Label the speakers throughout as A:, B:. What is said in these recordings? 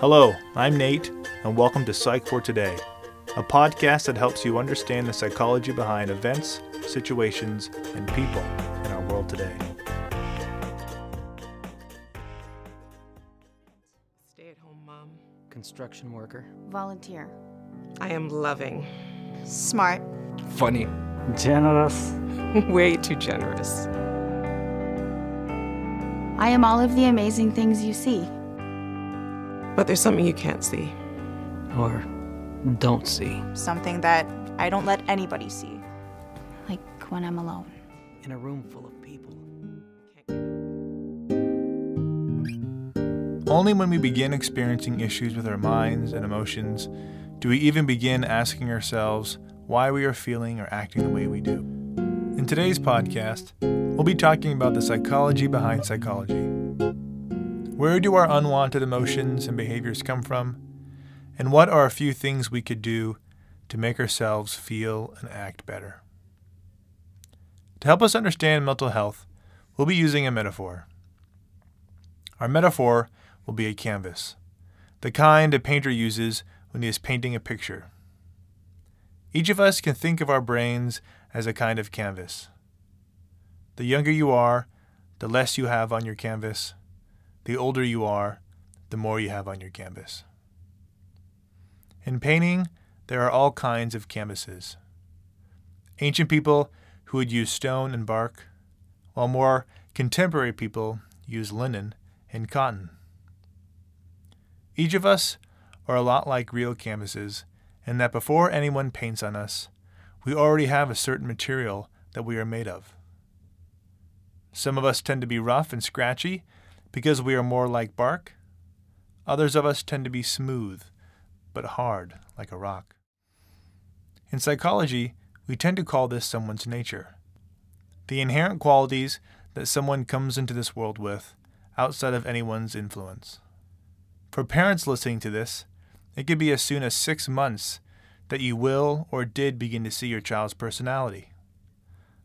A: Hello, I'm Nate, and welcome to Psych for Today, a podcast that helps you understand the psychology behind events, situations, and people in our world today.
B: Stay at home mom.
C: construction worker.
D: Volunteer.
B: I am loving.
D: Smart.
C: Funny.
E: Generous.
B: Way too generous.
D: I am all of the amazing things you see.
B: But there's something you can't see.
C: Or don't see.
D: Something that I don't let anybody see. Like when I'm alone.
C: In a room full of people.
A: Only when we begin experiencing issues with our minds and emotions do we even begin asking ourselves why we are feeling or acting the way we do. In today's podcast, we'll be talking about the psychology behind psychology. Where do our unwanted emotions and behaviors come from? And what are a few things we could do to make ourselves feel and act better? To help us understand mental health, we'll be using a metaphor. Our metaphor will be a canvas, the kind a painter uses when he is painting a picture. Each of us can think of our brains as a kind of canvas. The younger you are, the less you have on your canvas. The older you are, the more you have on your canvas. In painting, there are all kinds of canvases. Ancient people who would use stone and bark, while more contemporary people use linen and cotton. Each of us are a lot like real canvases, in that before anyone paints on us, we already have a certain material that we are made of. Some of us tend to be rough and scratchy because we are more like bark. Others of us tend to be smooth, but hard like a rock. In psychology, we tend to call this someone's nature. The inherent qualities that someone comes into this world with outside of anyone's influence. For parents listening to this, it could be as soon as six months that you will or did begin to see your child's personality.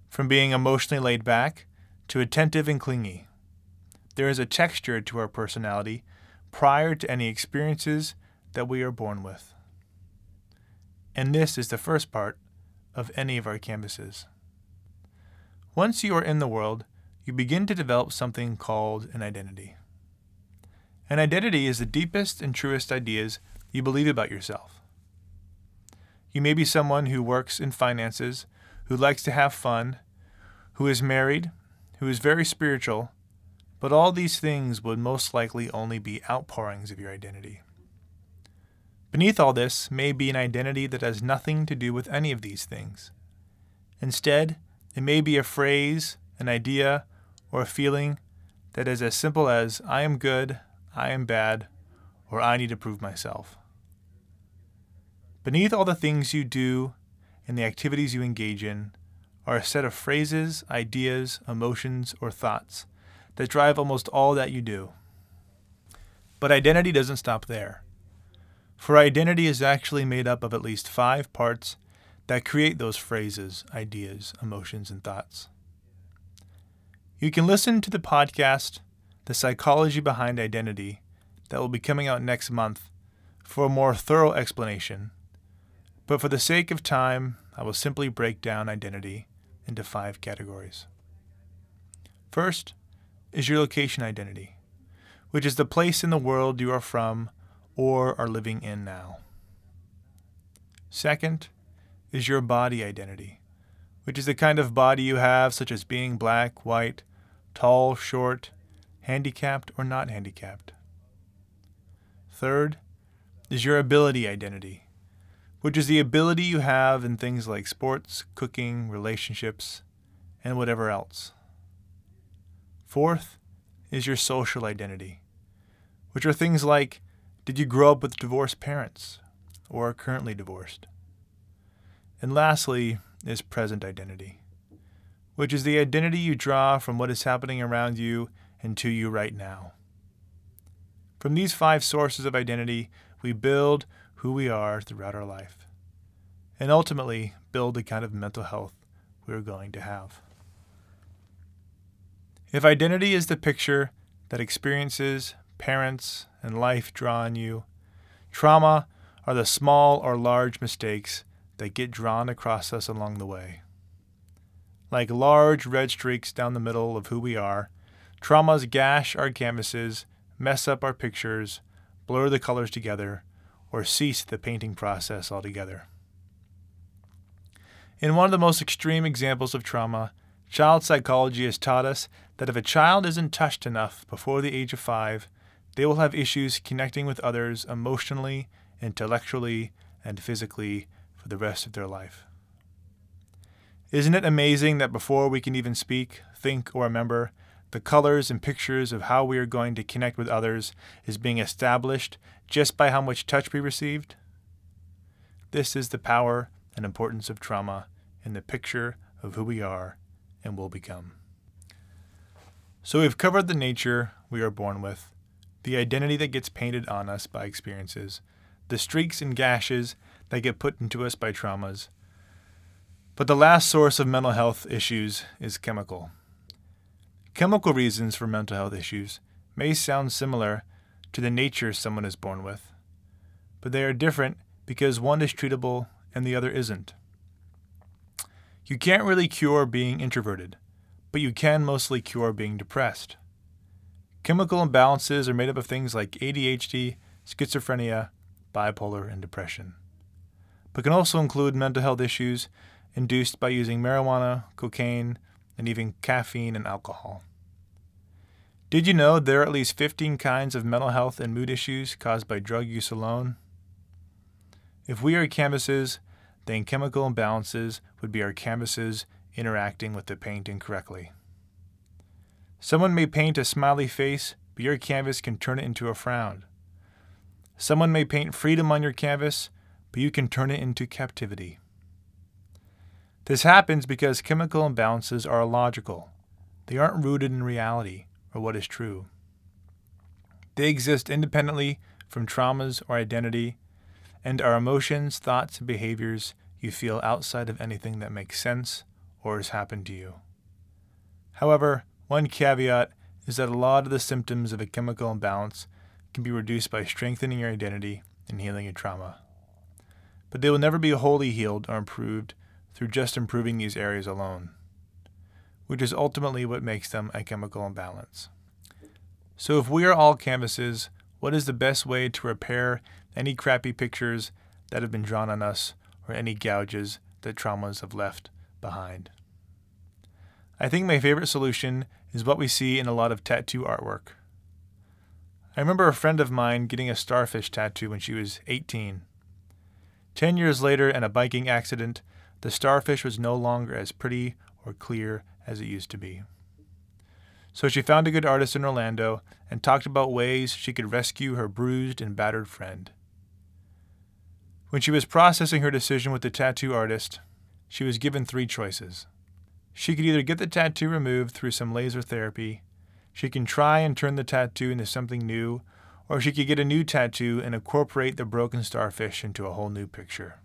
A: From being emotionally laid back to attentive and clingy. There is a texture to our personality prior to any experiences that we are born with. And this is the first part of any of our canvases. Once you are in the world, you begin to develop something called an identity. An identity is the deepest and truest ideas you believe about yourself. You may be someone who works in finances, who likes to have fun, who is married, who is very spiritual, but all these things would most likely only be outpourings of your identity. Beneath all this may be an identity that has nothing to do with any of these things. Instead, it may be a phrase, an idea, or a feeling that is as simple as I am good, I am bad, or I need to prove myself. Beneath all the things you do and the activities you engage in are a set of phrases, ideas, emotions, or thoughts that drive almost all that you do. But identity doesn't stop there. For identity is actually made up of at least five parts that create those phrases, ideas, emotions, and thoughts. You can listen to the podcast, The Psychology Behind Identity, that will be coming out next month for a more thorough explanation. But for the sake of time, I will simply break down identity into five categories. First is your location identity, which is the place in the world you are from or are living in now. Second is your body identity, which is the kind of body you have, such as being black, white, tall, short, handicapped, or not handicapped. Third is your ability identity, which is the ability you have in things like sports, cooking, relationships, and whatever else. Fourth is your social identity, which are things like did you grow up with divorced parents or are currently divorced? And lastly is present identity, which is the identity you draw from what is happening around you and to you right now. From these five sources of identity, we build who we are throughout our life, and ultimately build the kind of mental health we are going to have. If identity is the picture that experiences, parents, and life draw on you. Trauma are the small or large mistakes that get drawn across us along the way. Like large red streaks down the middle of who we are, traumas gash our canvases, mess up our pictures, blur the colors together, or cease the painting process altogether. In one of the most extreme examples of trauma, child psychology has taught us that if a child isn't touched enough before the age of five, they will have issues connecting with others emotionally, intellectually, and physically for the rest of their life. Isn't it amazing that before we can even speak, think, or remember, the colors and pictures of how we are going to connect with others is being established just by how much touch we received? This is the power and importance of trauma in the picture of who we are and will become. So we've covered the nature we are born with, the identity that gets painted on us by experiences, the streaks and gashes that get put into us by traumas. But the last source of mental health issues is chemical. Chemical reasons for mental health issues may sound similar to the nature someone is born with, but they are different because one is treatable and the other isn't. You can't really cure being introverted, but you can mostly cure being depressed. Chemical imbalances are made up of things like ADHD, schizophrenia, bipolar, and depression, but can also include mental health issues induced by using marijuana, cocaine, and even caffeine and alcohol. Did you know there are at least 15 kinds of mental health and mood issues caused by drug use alone? If we are canvases, then chemical imbalances would be our canvases interacting with the paint incorrectly. Someone may paint a smiley face, but your canvas can turn it into a frown. Someone may paint freedom on your canvas, but you can turn it into captivity. This happens because chemical imbalances are illogical. They aren't rooted in reality or what is true. They exist independently from traumas or identity and are emotions, thoughts, and behaviors you feel outside of anything that makes sense or has happened to you. However, one caveat is that a lot of the symptoms of a chemical imbalance can be reduced by strengthening your identity and healing your trauma. But they will never be wholly healed or improved through just improving these areas alone, which is ultimately what makes them a chemical imbalance. So, if we are all canvases, what is the best way to repair any crappy pictures that have been drawn on us or any gouges that traumas have left behind? I think my favorite solution is what we see in a lot of tattoo artwork. I remember a friend of mine getting a starfish tattoo when she was 18. Ten years later, in a biking accident, the starfish was no longer as pretty or clear as it used to be. So she found a good artist in Orlando and talked about ways she could rescue her bruised and battered friend. When she was processing her decision with the tattoo artist, she was given three choices. She could either get the tattoo removed through some laser therapy, she can try and turn the tattoo into something new, or she could get a new tattoo and incorporate the broken starfish into a whole new picture.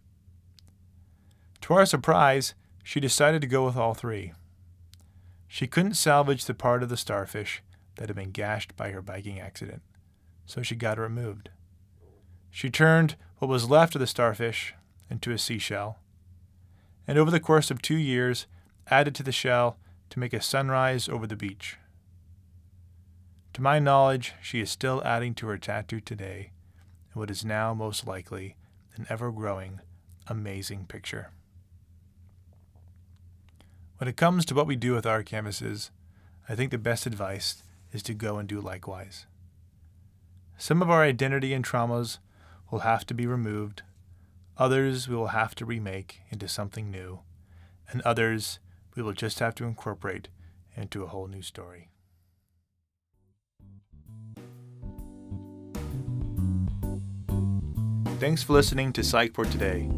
A: To our surprise, she decided to go with all three. She couldn't salvage the part of the starfish that had been gashed by her biking accident, so she got it removed. She turned what was left of the starfish into a seashell, and over the course of two years, added to the shell to make a sunrise over the beach. To my knowledge, she is still adding to her tattoo today in what is now most likely an ever growing, amazing picture. When it comes to what we do with our canvases, I think the best advice is to go and do likewise. Some of our identity and traumas will have to be removed, others we will have to remake into something new, and others we will just have to incorporate into a whole new story. Thanks for listening to Psych for today.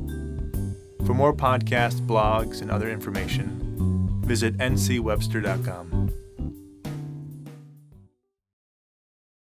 A: For more podcasts, blogs, and other information, visit ncwebster.com.